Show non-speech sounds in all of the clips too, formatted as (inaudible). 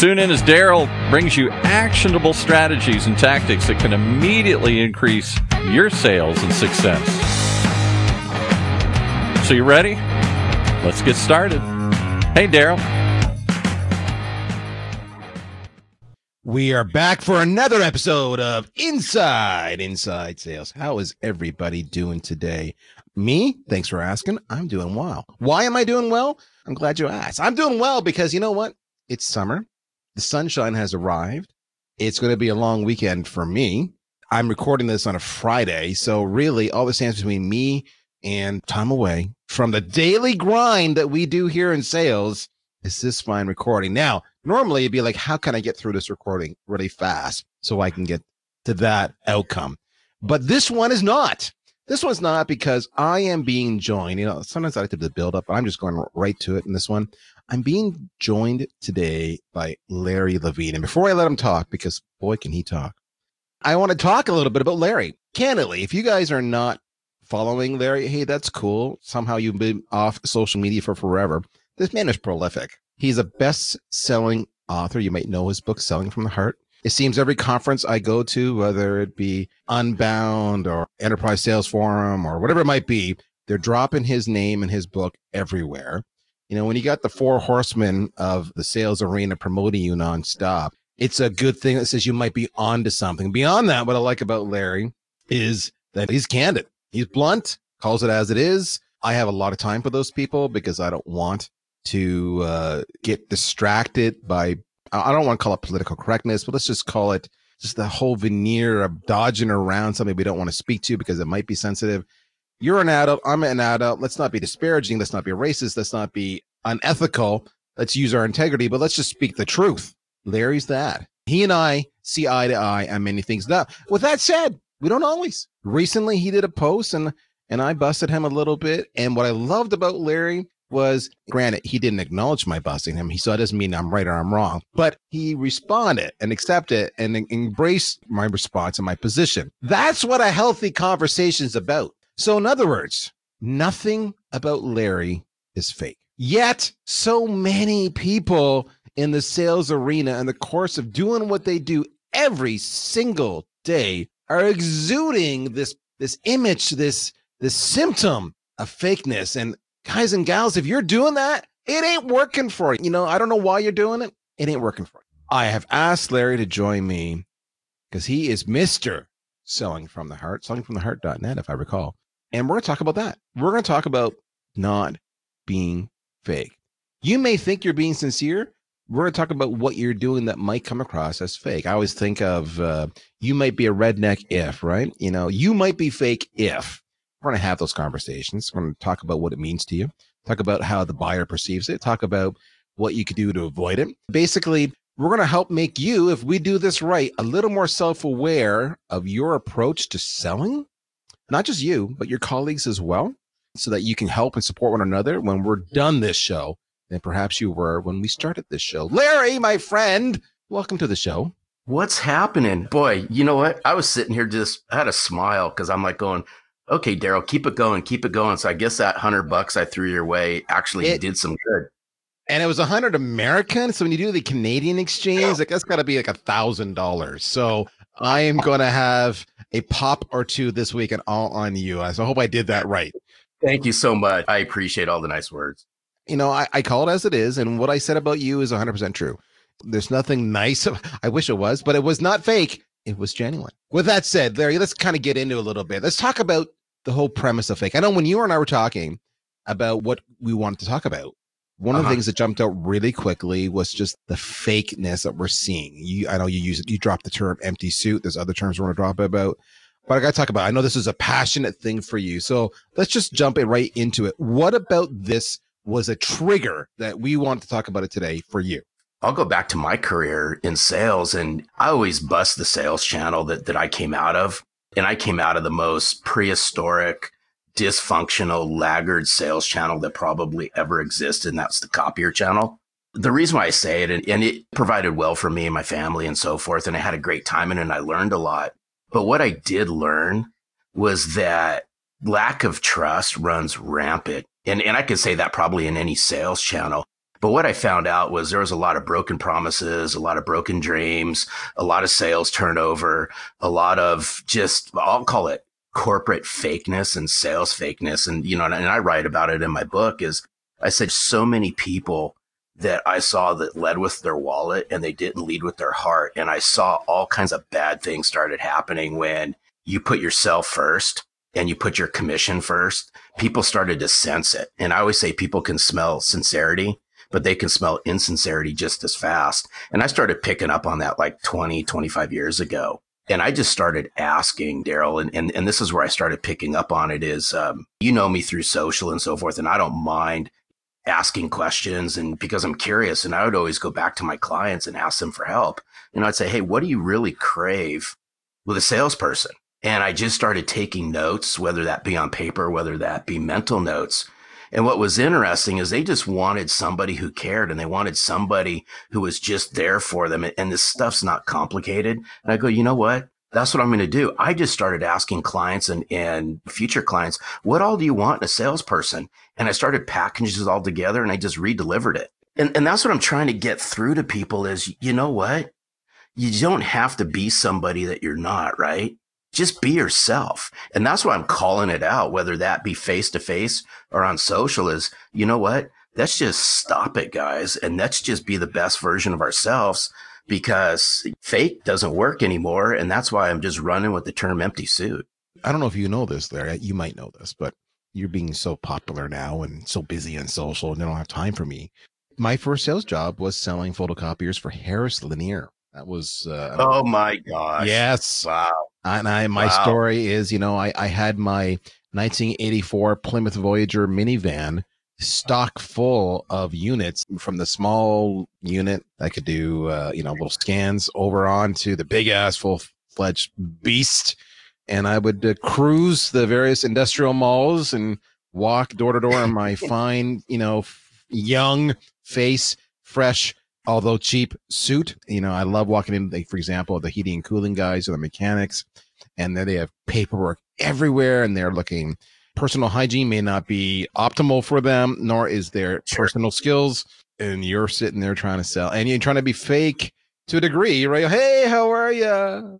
Tune in as Daryl brings you actionable strategies and tactics that can immediately increase your sales and success. So, you ready? Let's get started. Hey, Daryl. We are back for another episode of Inside Inside Sales. How is everybody doing today? Me? Thanks for asking. I'm doing well. Why am I doing well? I'm glad you asked. I'm doing well because you know what? It's summer. The sunshine has arrived. It's going to be a long weekend for me. I'm recording this on a Friday. So really all the stands between me and time away from the daily grind that we do here in sales is this fine recording. Now, normally it'd be like, how can I get through this recording really fast so I can get to that outcome? But this one is not. This one's not because I am being joined. You know, sometimes I like to do the build up, but I'm just going right to it in this one. I'm being joined today by Larry Levine. And before I let him talk, because boy, can he talk, I want to talk a little bit about Larry. Candidly, if you guys are not following Larry, hey, that's cool. Somehow you've been off social media for forever. This man is prolific. He's a best selling author. You might know his book, Selling from the Heart. It seems every conference I go to, whether it be Unbound or Enterprise Sales Forum or whatever it might be, they're dropping his name and his book everywhere. You know, when you got the four horsemen of the sales arena promoting you nonstop, it's a good thing that says you might be onto something. Beyond that, what I like about Larry is that he's candid. He's blunt, calls it as it is. I have a lot of time for those people because I don't want to uh, get distracted by, I don't want to call it political correctness, but let's just call it just the whole veneer of dodging around something we don't want to speak to because it might be sensitive. You're an adult. I'm an adult. Let's not be disparaging. Let's not be racist. Let's not be unethical. Let's use our integrity, but let's just speak the truth. Larry's that. He and I see eye to eye on many things. Now, with that said, we don't always. Recently, he did a post and and I busted him a little bit. And what I loved about Larry was, granted, he didn't acknowledge my busting him. He so it doesn't mean I'm right or I'm wrong, but he responded and accepted and embraced my response and my position. That's what a healthy conversation is about. So, in other words, nothing about Larry is fake. Yet, so many people in the sales arena in the course of doing what they do every single day are exuding this this image, this this symptom of fakeness. And guys and gals, if you're doing that, it ain't working for you. You know, I don't know why you're doing it. It ain't working for you. I have asked Larry to join me because he is Mr. Selling from the Heart, sellingfromtheheart.net, if I recall. And we're going to talk about that. We're going to talk about not being fake. You may think you're being sincere. We're going to talk about what you're doing that might come across as fake. I always think of uh, you might be a redneck if, right? You know, you might be fake if. We're going to have those conversations. We're going to talk about what it means to you, talk about how the buyer perceives it, talk about what you could do to avoid it. Basically, we're going to help make you, if we do this right, a little more self aware of your approach to selling not just you, but your colleagues as well, so that you can help and support one another when we're done this show than perhaps you were when we started this show. Larry, my friend, welcome to the show. What's happening? Boy, you know what? I was sitting here just I had a smile because I'm like going, okay, Daryl, keep it going, keep it going. So I guess that hundred bucks I threw your way actually it, did some good. And it was a hundred American. So when you do the Canadian exchange, like that's got to be like a thousand dollars. So I am going to have a pop or two this week and all on you. So I hope I did that right. Thank you so much. I appreciate all the nice words. You know, I, I call it as it is. And what I said about you is 100% true. There's nothing nice. I wish it was, but it was not fake. It was genuine. With that said, Larry, let's kind of get into a little bit. Let's talk about the whole premise of fake. I know when you and I were talking about what we wanted to talk about, one uh-huh. of the uh-huh. things that jumped out really quickly was just the fakeness that we're seeing. You, I know you use it, you dropped the term empty suit. There's other terms we're going to drop about, but I got to talk about, I know this is a passionate thing for you. So let's just jump it right into it. What about this was a trigger that we want to talk about it today for you? I'll go back to my career in sales and I always bust the sales channel that, that I came out of. And I came out of the most prehistoric, dysfunctional, laggard sales channel that probably ever existed. And that's the copier channel. The reason why I say it, and, and it provided well for me and my family and so forth. And I had a great time in it and I learned a lot. But what I did learn was that lack of trust runs rampant. And, and I could say that probably in any sales channel. But what I found out was there was a lot of broken promises, a lot of broken dreams, a lot of sales turnover, a lot of just, I'll call it corporate fakeness and sales fakeness. And, you know, and I write about it in my book is I said so many people that I saw that led with their wallet and they didn't lead with their heart. And I saw all kinds of bad things started happening when you put yourself first and you put your commission first. People started to sense it. And I always say people can smell sincerity but they can smell insincerity just as fast. And I started picking up on that like 20, 25 years ago. And I just started asking Daryl, and, and, and this is where I started picking up on it is, um, you know me through social and so forth, and I don't mind asking questions and because I'm curious and I would always go back to my clients and ask them for help. And I'd say, Hey, what do you really crave with a salesperson? And I just started taking notes, whether that be on paper, whether that be mental notes. And what was interesting is they just wanted somebody who cared and they wanted somebody who was just there for them. And this stuff's not complicated. And I go, you know what? That's what I'm going to do. I just started asking clients and, and future clients, what all do you want in a salesperson? And I started packaging it all together and I just re-delivered it. And, and that's what I'm trying to get through to people is, you know what? You don't have to be somebody that you're not, right? just be yourself. And that's why I'm calling it out, whether that be face to face or on social is, you know what? Let's just stop it, guys. And let's just be the best version of ourselves because fake doesn't work anymore. And that's why I'm just running with the term empty suit. I don't know if you know this, Larry. You might know this, but you're being so popular now and so busy on social and they don't have time for me. My first sales job was selling photocopiers for Harris Lanier. That was uh, oh my gosh! Yes, wow. And I my wow. story is, you know, I I had my 1984 Plymouth Voyager minivan stock full of units from the small unit that could do uh, you know little scans over onto the big ass full fledged beast, and I would uh, cruise the various industrial malls and walk door to door in my (laughs) fine, you know, young face, fresh although cheap suit. You know, I love walking in, like, for example, the heating and cooling guys or the mechanics, and then they have paperwork everywhere and they're looking. Personal hygiene may not be optimal for them, nor is their sure. personal skills. And you're sitting there trying to sell and you're trying to be fake to a degree, right? Hey, how are you?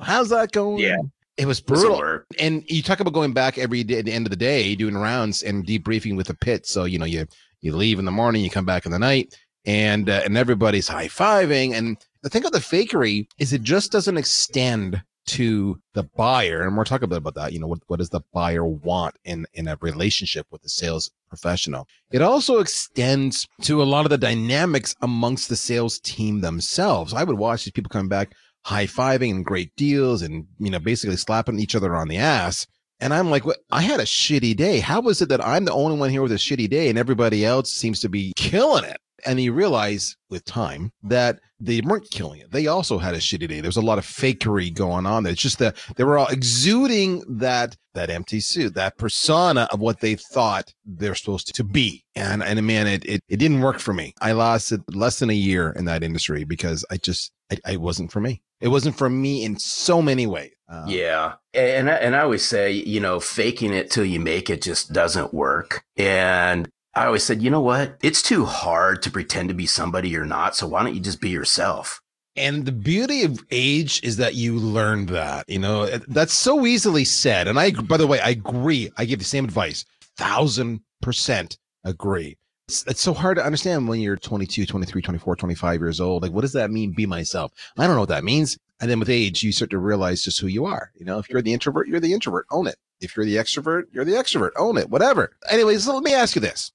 How's that going? Yeah. It was brutal. And you talk about going back every day at the end of the day, doing rounds and debriefing with the pit. So, you know, you you leave in the morning, you come back in the night, and uh, and everybody's high fiving. And the thing of the fakery is it just doesn't extend to the buyer, and we're talking a bit about that. You know, what what does the buyer want in in a relationship with the sales professional? It also extends to a lot of the dynamics amongst the sales team themselves. I would watch these people coming back high fiving and great deals, and you know, basically slapping each other on the ass. And I'm like? I had a shitty day. How is it that I'm the only one here with a shitty day and everybody else seems to be killing it? And he realized with time that they weren't killing it. They also had a shitty day. There was a lot of fakery going on there. It's just that they were all exuding that that empty suit, that persona of what they thought they're supposed to be. And and man, it it, it didn't work for me. I lasted less than a year in that industry because I just I, it wasn't for me. It wasn't for me in so many ways. Uh, yeah, and and I always say, you know, faking it till you make it just doesn't work. And I always said, you know what? It's too hard to pretend to be somebody you're not. So why don't you just be yourself? And the beauty of age is that you learn that, you know, that's so easily said. And I, by the way, I agree. I give the same advice. Thousand percent agree. It's, it's so hard to understand when you're 22, 23, 24, 25 years old. Like, what does that mean? Be myself. I don't know what that means. And then with age, you start to realize just who you are. You know, if you're the introvert, you're the introvert. Own it. If you're the extrovert, you're the extrovert. Own it. Whatever. Anyways, so let me ask you this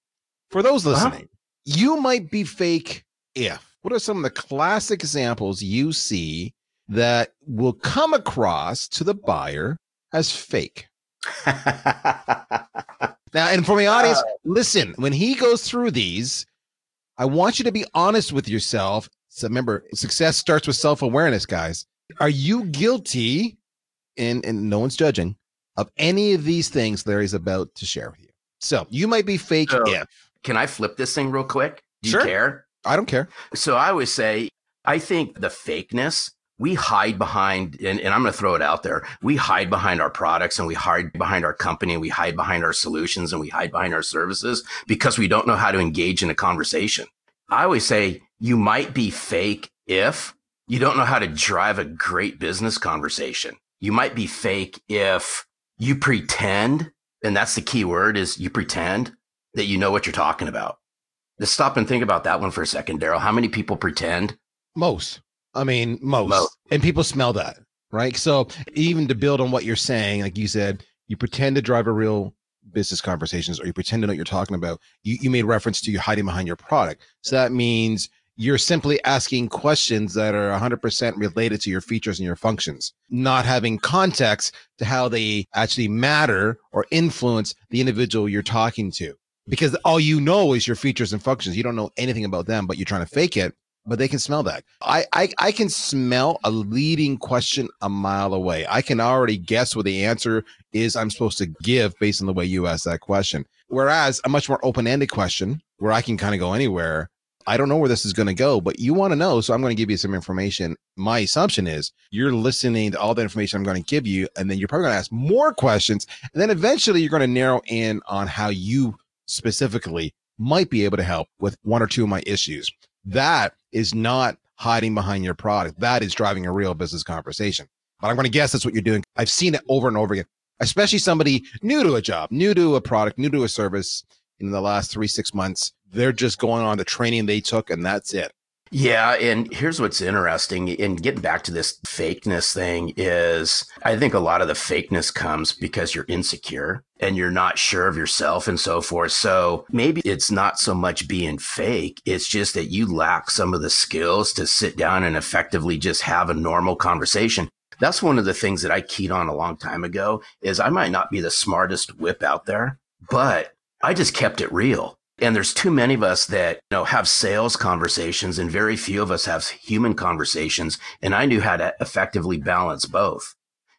for those uh-huh. listening, uh-huh. you might be fake if. What are some of the classic examples you see that will come across to the buyer as fake? (laughs) now, and for my audience, uh, listen, when he goes through these, I want you to be honest with yourself. So remember, success starts with self awareness, guys. Are you guilty? And, and no one's judging of any of these things Larry's about to share with you. So you might be fake So- if. Can I flip this thing real quick? Do Sure. you care? I don't care. So I always say, I think the fakeness, we hide behind, and, and I'm going to throw it out there. We hide behind our products and we hide behind our company and we hide behind our solutions and we hide behind our services because we don't know how to engage in a conversation. I always say you might be fake if you don't know how to drive a great business conversation. You might be fake if you pretend, and that's the key word is you pretend that you know what you're talking about. Just stop and think about that one for a second, Daryl. How many people pretend? Most. I mean, most. Most. And people smell that, right? So even to build on what you're saying, like you said, you pretend to drive a real business conversations or you pretend to know what you're talking about. You, you made reference to you hiding behind your product. So that means you're simply asking questions that are 100% related to your features and your functions, not having context to how they actually matter or influence the individual you're talking to. Because all you know is your features and functions. You don't know anything about them, but you're trying to fake it but they can smell that. I, I I can smell a leading question a mile away. I can already guess what the answer is I'm supposed to give based on the way you ask that question. Whereas a much more open-ended question where I can kind of go anywhere, I don't know where this is going to go, but you want to know, so I'm going to give you some information. My assumption is you're listening to all the information I'm going to give you, and then you're probably going to ask more questions, and then eventually you're going to narrow in on how you specifically might be able to help with one or two of my issues. That is not hiding behind your product. That is driving a real business conversation. But I'm going to guess that's what you're doing. I've seen it over and over again, especially somebody new to a job, new to a product, new to a service in the last three, six months. They're just going on the training they took and that's it. Yeah, and here's what's interesting in getting back to this fakeness thing is I think a lot of the fakeness comes because you're insecure and you're not sure of yourself and so forth. So maybe it's not so much being fake, it's just that you lack some of the skills to sit down and effectively just have a normal conversation. That's one of the things that I keyed on a long time ago is I might not be the smartest whip out there, but I just kept it real. And there's too many of us that you know have sales conversations and very few of us have human conversations. And I knew how to effectively balance both.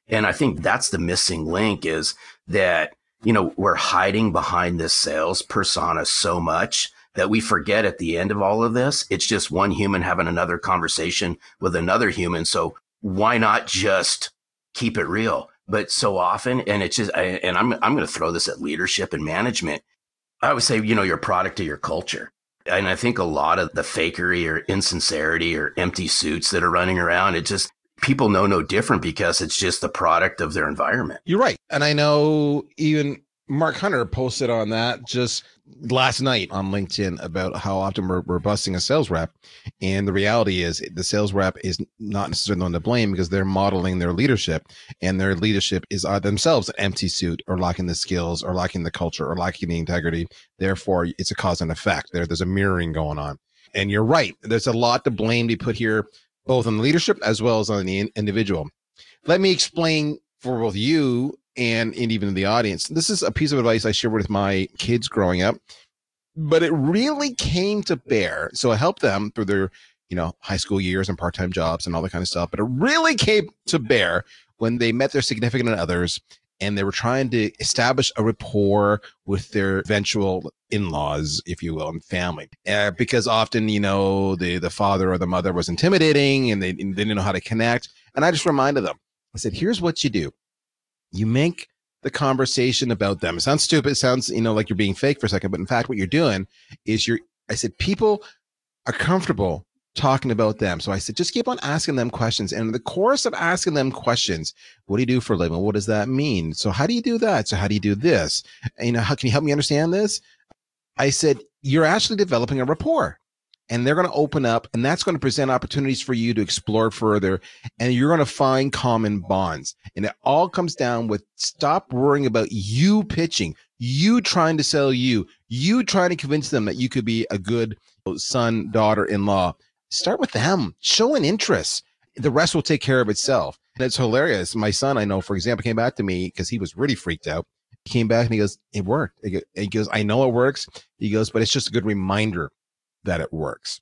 And I think that's the missing link is that, you know, we're hiding behind this sales persona so much that we forget at the end of all of this, it's just one human having another conversation with another human. So why not just keep it real? But so often, and it's just, and I'm, I'm going to throw this at leadership and management. I would say, you know, your product or your culture. And I think a lot of the fakery or insincerity or empty suits that are running around, it just, people know no different because it's just the product of their environment. You're right. And I know even Mark Hunter posted on that just last night on LinkedIn about how often we're, we're busting a sales rep. And the reality is the sales rep is not necessarily the one to blame because they're modeling their leadership and their leadership is themselves an empty suit or lacking the skills or lacking the culture or lacking the integrity. Therefore, it's a cause and effect. There, there's a mirroring going on. And you're right. There's a lot to blame to put here, both on the leadership as well as on the in- individual. Let me explain for both you and, and even in the audience. This is a piece of advice I shared with my kids growing up, but it really came to bear. So I helped them through their, you know, high school years and part-time jobs and all that kind of stuff. But it really came to bear when they met their significant others and they were trying to establish a rapport with their eventual in-laws, if you will, and family. Uh, because often, you know, the the father or the mother was intimidating and they, they didn't know how to connect. And I just reminded them, I said, here's what you do. You make the conversation about them. It sounds stupid. It sounds, you know, like you're being fake for a second, but in fact, what you're doing is you're, I said, people are comfortable talking about them. So I said, just keep on asking them questions. And in the course of asking them questions, what do you do for a living? What does that mean? So how do you do that? So how do you do this? And, you know, how can you help me understand this? I said, you're actually developing a rapport and they're going to open up and that's going to present opportunities for you to explore further and you're going to find common bonds. And it all comes down with stop worrying about you pitching you trying to sell you you trying to convince them that you could be a good son daughter in law start with them. Show an interest. The rest will take care of itself. And it's hilarious. My son i know for example came back to me because he was really freaked out. He came back and he goes it worked. He goes i know it works. He goes but it's just a good reminder that it works.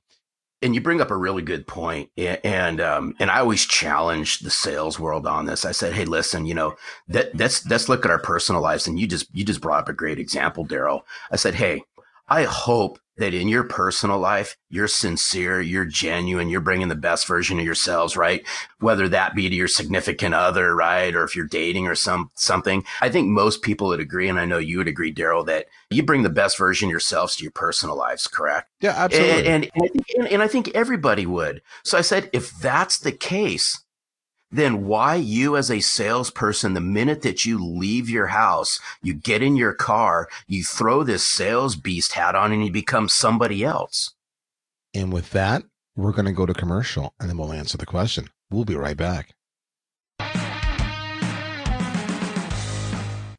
And you bring up a really good point, and um, and I always challenge the sales world on this. I said, "Hey, listen, you know, that let's let's look at our personal lives." And you just you just brought up a great example, Daryl. I said, "Hey, I hope that in your personal life, you're sincere, you're genuine, you're bringing the best version of yourselves, right? Whether that be to your significant other, right? Or if you're dating or some, something. I think most people would agree. And I know you would agree, Daryl, that you bring the best version of yourselves to your personal lives, correct? Yeah, absolutely. And, and, and, and I think everybody would. So I said, if that's the case, then why you as a salesperson, the minute that you leave your house, you get in your car, you throw this sales beast hat on and you become somebody else. And with that, we're going to go to commercial and then we'll answer the question. We'll be right back.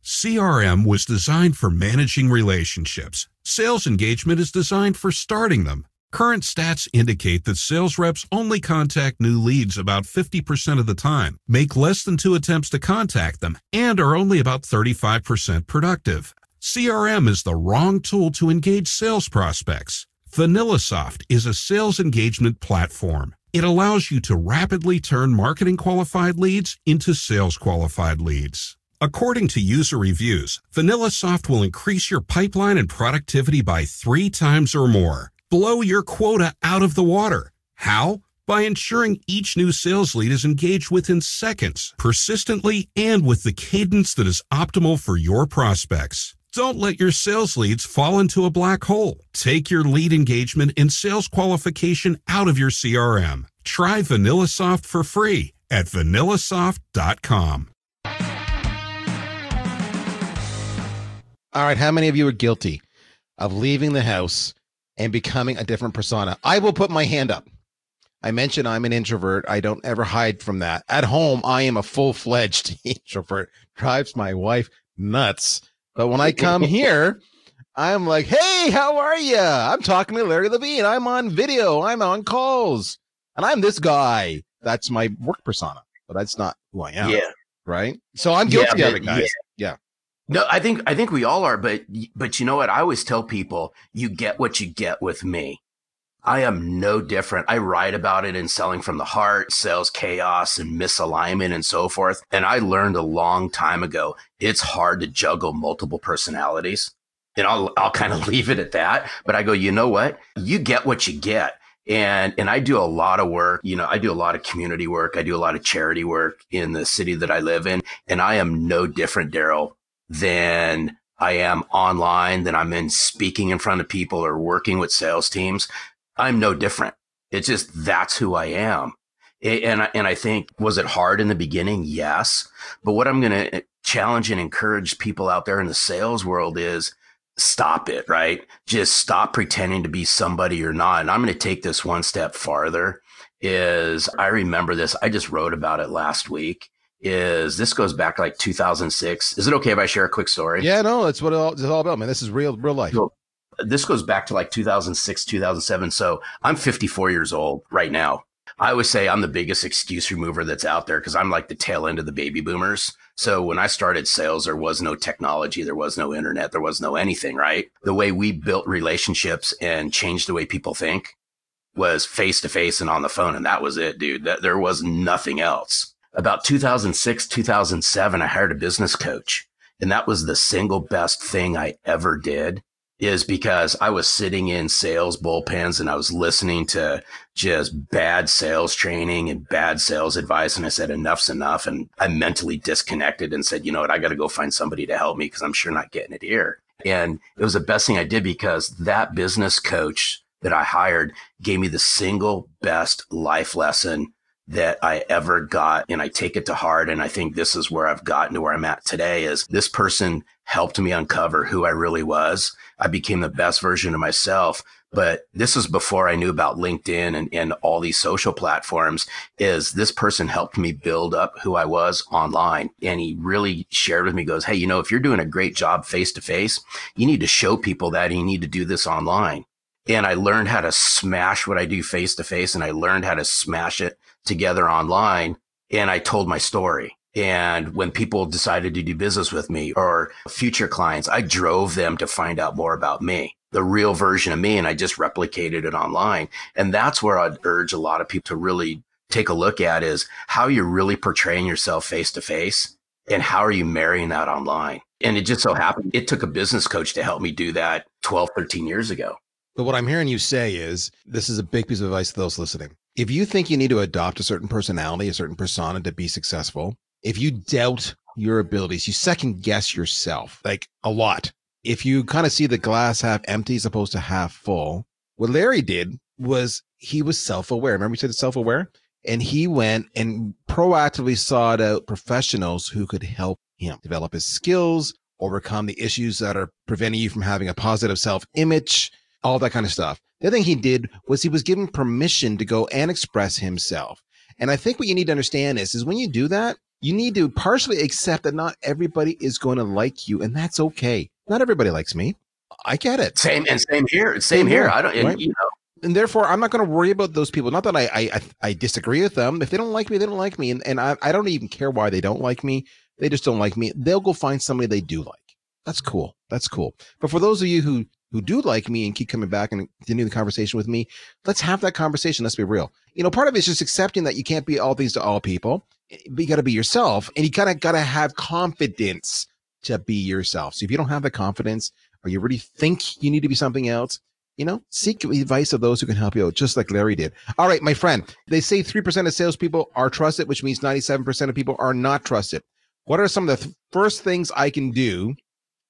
CRM was designed for managing relationships. Sales engagement is designed for starting them. Current stats indicate that sales reps only contact new leads about 50% of the time, make less than two attempts to contact them, and are only about 35% productive. CRM is the wrong tool to engage sales prospects. VanillaSoft is a sales engagement platform. It allows you to rapidly turn marketing qualified leads into sales qualified leads. According to user reviews, VanillaSoft will increase your pipeline and productivity by three times or more blow your quota out of the water. How? By ensuring each new sales lead is engaged within seconds, persistently, and with the cadence that is optimal for your prospects. Don't let your sales leads fall into a black hole. Take your lead engagement and sales qualification out of your CRM. Try VanillaSoft for free at vanillasoft.com. All right, how many of you are guilty of leaving the house and becoming a different persona. I will put my hand up. I mentioned I'm an introvert. I don't ever hide from that. At home, I am a full fledged (laughs) introvert. Drives my wife nuts. But when I come (laughs) here, I'm like, hey, how are you? I'm talking to Larry Levine. I'm on video. I'm on calls. And I'm this guy. That's my work persona. But that's not who I am. Yeah. Right. So I'm guilty yeah, of it, guys. Yeah. yeah. No, I think I think we all are, but but you know what? I always tell people, you get what you get with me. I am no different. I write about it in Selling from the Heart, Sales Chaos and Misalignment and so forth. And I learned a long time ago, it's hard to juggle multiple personalities. And I'll, I'll kind of (laughs) leave it at that. But I go, you know what? You get what you get. And, and I do a lot of work. You know, I do a lot of community work. I do a lot of charity work in the city that I live in. And I am no different, Daryl, than I am online, than I'm in speaking in front of people or working with sales teams. I'm no different. It's just that's who I am. And, and I think, was it hard in the beginning? Yes. But what I'm going to eh, challenge and encourage people out there in the sales world is stop it, right? Just stop pretending to be somebody you're not. And I'm going to take this one step farther is I remember this. I just wrote about it last week is this goes back like 2006. Is it okay if I share a quick story? Yeah, no, that's what it's all about, man. This is real, real life. So, this goes back to like 2006, 2007. So I'm 54 years old right now. I always say I'm the biggest excuse remover that's out there because I'm like the tail end of the baby boomers. So when I started sales, there was no technology, there was no internet, there was no anything, right? The way we built relationships and changed the way people think was face to face and on the phone. And that was it, dude. That there was nothing else about 2006, 2007, I hired a business coach. And that was the single best thing I ever did is because I was sitting in sales bullpens and I was listening to just bad sales training and bad sales advice. And I said, enough's enough. And I mentally disconnected and said, you know what? I got to go find somebody to help me because I'm sure not getting it here. And it was the best thing I did because that business coach that I hired gave me the single best life lesson that I ever got. And I take it to heart. And I think this is where I've gotten to where I'm at today is this person helped me uncover who I really was. I became the best version of myself. But this was before I knew about LinkedIn and, and all these social platforms is this person helped me build up who I was online. And he really shared with me, goes, Hey, you know, if you're doing a great job face to face, you need to show people that you need to do this online and I learned how to smash what I do face to face and I learned how to smash it together online. And I told my story. And when people decided to do business with me or future clients, I drove them to find out more about me. the real version of me and I just replicated it online. And that's where I'd urge a lot of people to really take a look at is how you're really portraying yourself face to face and how are you marrying that online? And it just so happened it took a business coach to help me do that 12, 13 years ago. But what I'm hearing you say is this is a big piece of advice to those listening. If you think you need to adopt a certain personality, a certain persona to be successful, if you doubt your abilities, you second guess yourself like a lot. If you kind of see the glass half empty as opposed to half full, what Larry did was he was self aware. Remember, we said self aware? And he went and proactively sought out professionals who could help him develop his skills, overcome the issues that are preventing you from having a positive self image, all that kind of stuff. The other thing he did was he was given permission to go and express himself. And I think what you need to understand is, is when you do that, you need to partially accept that not everybody is going to like you, and that's okay. Not everybody likes me. I get it. Same and same here. Same, same here. here. I don't. Right? You know, and therefore I'm not going to worry about those people. Not that I, I I disagree with them. If they don't like me, they don't like me, and and I, I don't even care why they don't like me. They just don't like me. They'll go find somebody they do like. That's cool. That's cool. But for those of you who who do like me and keep coming back and continue the conversation with me, let's have that conversation. Let's be real. You know, part of it is just accepting that you can't be all things to all people. Eh, but you got to be yourself, and you kind of got to have confidence to be yourself. So if you don't have the confidence, or you really think you need to be something else, you know, seek advice of those who can help you out, just like Larry did. All right, my friend, they say 3% of salespeople are trusted, which means 97% of people are not trusted. What are some of the th- first things I can do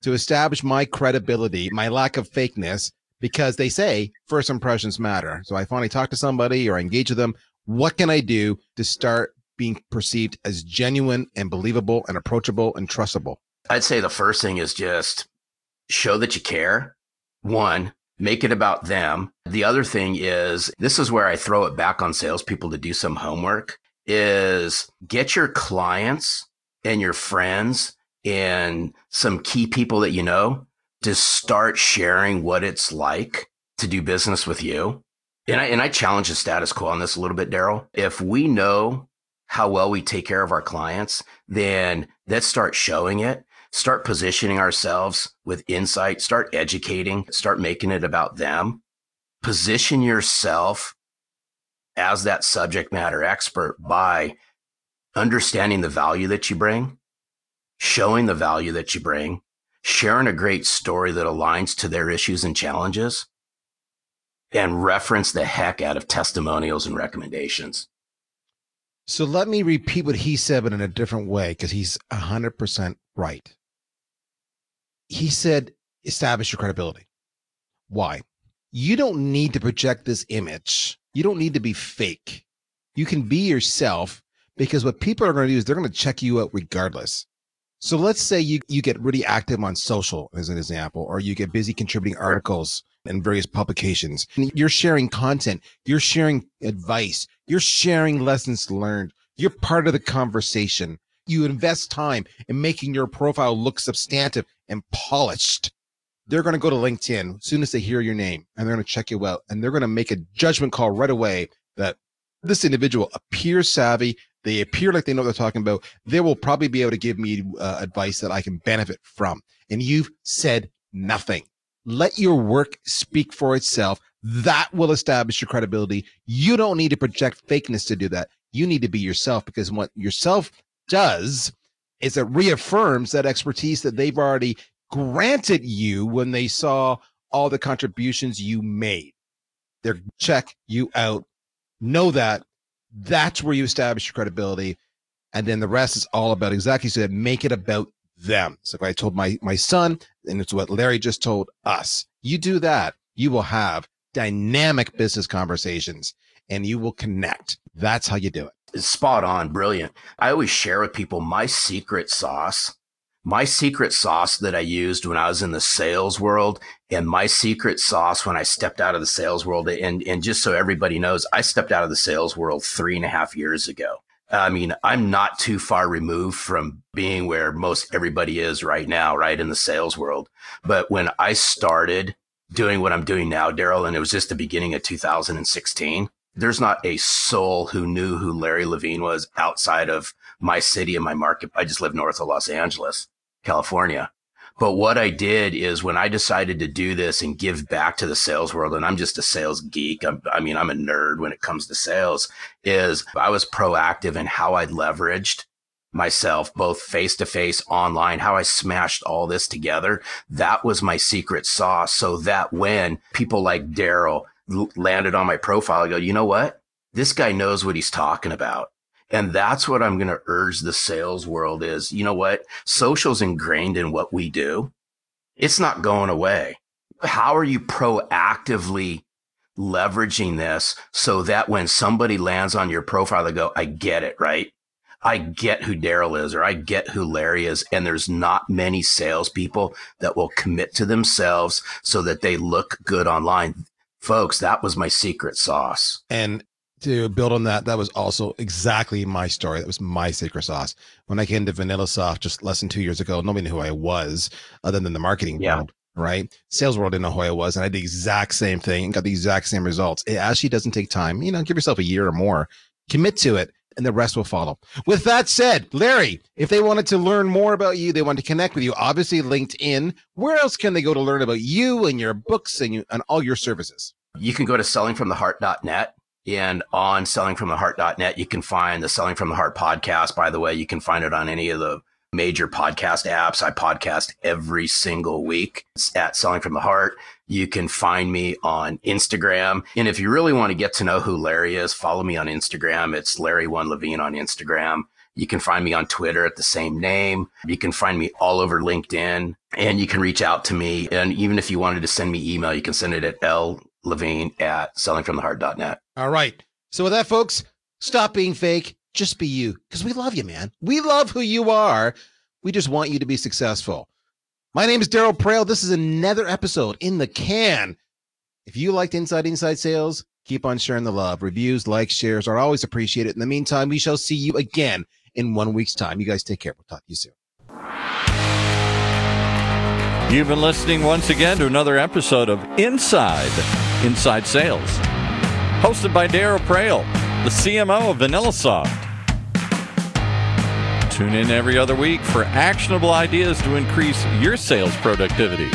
to establish my credibility, my lack of fakeness? Because they say first impressions matter. So I finally talk to somebody or I engage with them. What can I do to start being perceived as genuine and believable and approachable and trustable? I'd say the first thing is just show that you care. One, make it about them. The other thing is this is where I throw it back on salespeople to do some homework is get your clients and your friends and some key people that you know to start sharing what it's like to do business with you. And I, and I challenge the status quo on this a little bit, Daryl. If we know how well we take care of our clients, then let's start showing it start positioning ourselves with insight, start educating, start making it about them. Position yourself as that subject matter expert by understanding the value that you bring, showing the value that you bring, sharing a great story that aligns to their issues and challenges, and reference the heck out of testimonials and recommendations. So let me repeat what he said, but in a different way, because he's 100% right he said, establish your credibility. Why? You don't need to project this image. You don't need to be fake. You can be yourself because what people are going to do is they're going to check you out regardless. So let's say you, you get really active on social as an example, or you get busy contributing articles in various publications. You're sharing content. You're sharing advice. You're sharing lessons learned. You're part of the conversation. You invest time in making your profile look substantive and polished. They're going to go to LinkedIn as soon as they hear your name and they're going to check you out and they're going to make a judgment call right away that this individual appears savvy. They appear like they know what they're talking about. They will probably be able to give me uh, advice that I can benefit from. And you've said nothing. Let your work speak for itself. That will establish your credibility. You don't need to project fakeness to do that. You need to be yourself because what yourself does is it reaffirms that expertise that they've already granted you when they saw all the contributions you made. They're check you out. Know that. That's where you establish your credibility. And then the rest is all about exactly so that make it about them. So if I told my, my son, and it's what Larry just told us. You do that, you will have dynamic business conversations and you will connect. That's how you do it spot on, brilliant. I always share with people my secret sauce. My secret sauce that I used when I was in the sales world and my secret sauce when I stepped out of the sales world. And, and just so everybody knows, I stepped out of the sales world three and a half years ago. I mean, I'm not too far removed from being where most everybody is right now, right in the sales world. But when I started doing what I'm doing now, Daryl, and it was just the beginning of 2016, there's not a soul who knew who Larry Levine was outside of my city and my market. I just live north of Los Angeles, California. But what I did is when I decided to do this and give back to the sales world, and I'm just a sales geek. I'm, I mean, I'm a nerd when it comes to sales is I was proactive in how I leveraged myself, both face to face, online, how I smashed all this together. That was my secret sauce. So that when people like Daryl landed on my profile, I go, you know what? This guy knows what he's talking about. And that's what I'm going to urge the sales world is, you know what? Social's ingrained in what we do. It's not going away. How are you proactively leveraging this so that when somebody lands on your profile, they go, I get it, right? I get who Daryl is or I get who Larry is. And there's not many salespeople that will commit to themselves so that they look good online. Folks, that was my secret sauce. And to build on that, that was also exactly my story. That was my secret sauce. When I came to VanillaSoft just less than two years ago, nobody knew who I was other than the marketing yeah. world, right? Sales world didn't know who I was. And I did the exact same thing and got the exact same results. It actually doesn't take time. You know, give yourself a year or more, commit to it, and the rest will follow. With that said, Larry, if they wanted to learn more about you, they want to connect with you, obviously LinkedIn. Where else can they go to learn about you and your books and, you, and all your services? You can go to sellingfromtheheart.net and on sellingfromtheheart.net, you can find the Selling from the Heart podcast. By the way, you can find it on any of the major podcast apps. I podcast every single week. It's at Selling from the Heart. You can find me on Instagram. And if you really want to get to know who Larry is, follow me on Instagram. It's Larry One Levine on Instagram. You can find me on Twitter at the same name. You can find me all over LinkedIn and you can reach out to me. And even if you wanted to send me email, you can send it at L Levine at sellingfromtheheart.net. All right. So with that, folks, stop being fake. Just be you because we love you, man. We love who you are. We just want you to be successful. My name is Daryl Praill. This is another episode in the can. If you liked Inside Inside Sales, keep on sharing the love. Reviews, likes, shares are always appreciated. In the meantime, we shall see you again in one week's time. You guys take care. We'll talk to you soon. You've been listening once again to another episode of Inside Inside Sales, hosted by Daryl Praill, the CMO of VanillaSoft. Tune in every other week for actionable ideas to increase your sales productivity.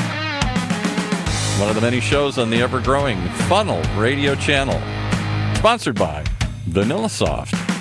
One of the many shows on the ever growing Funnel radio channel, sponsored by VanillaSoft.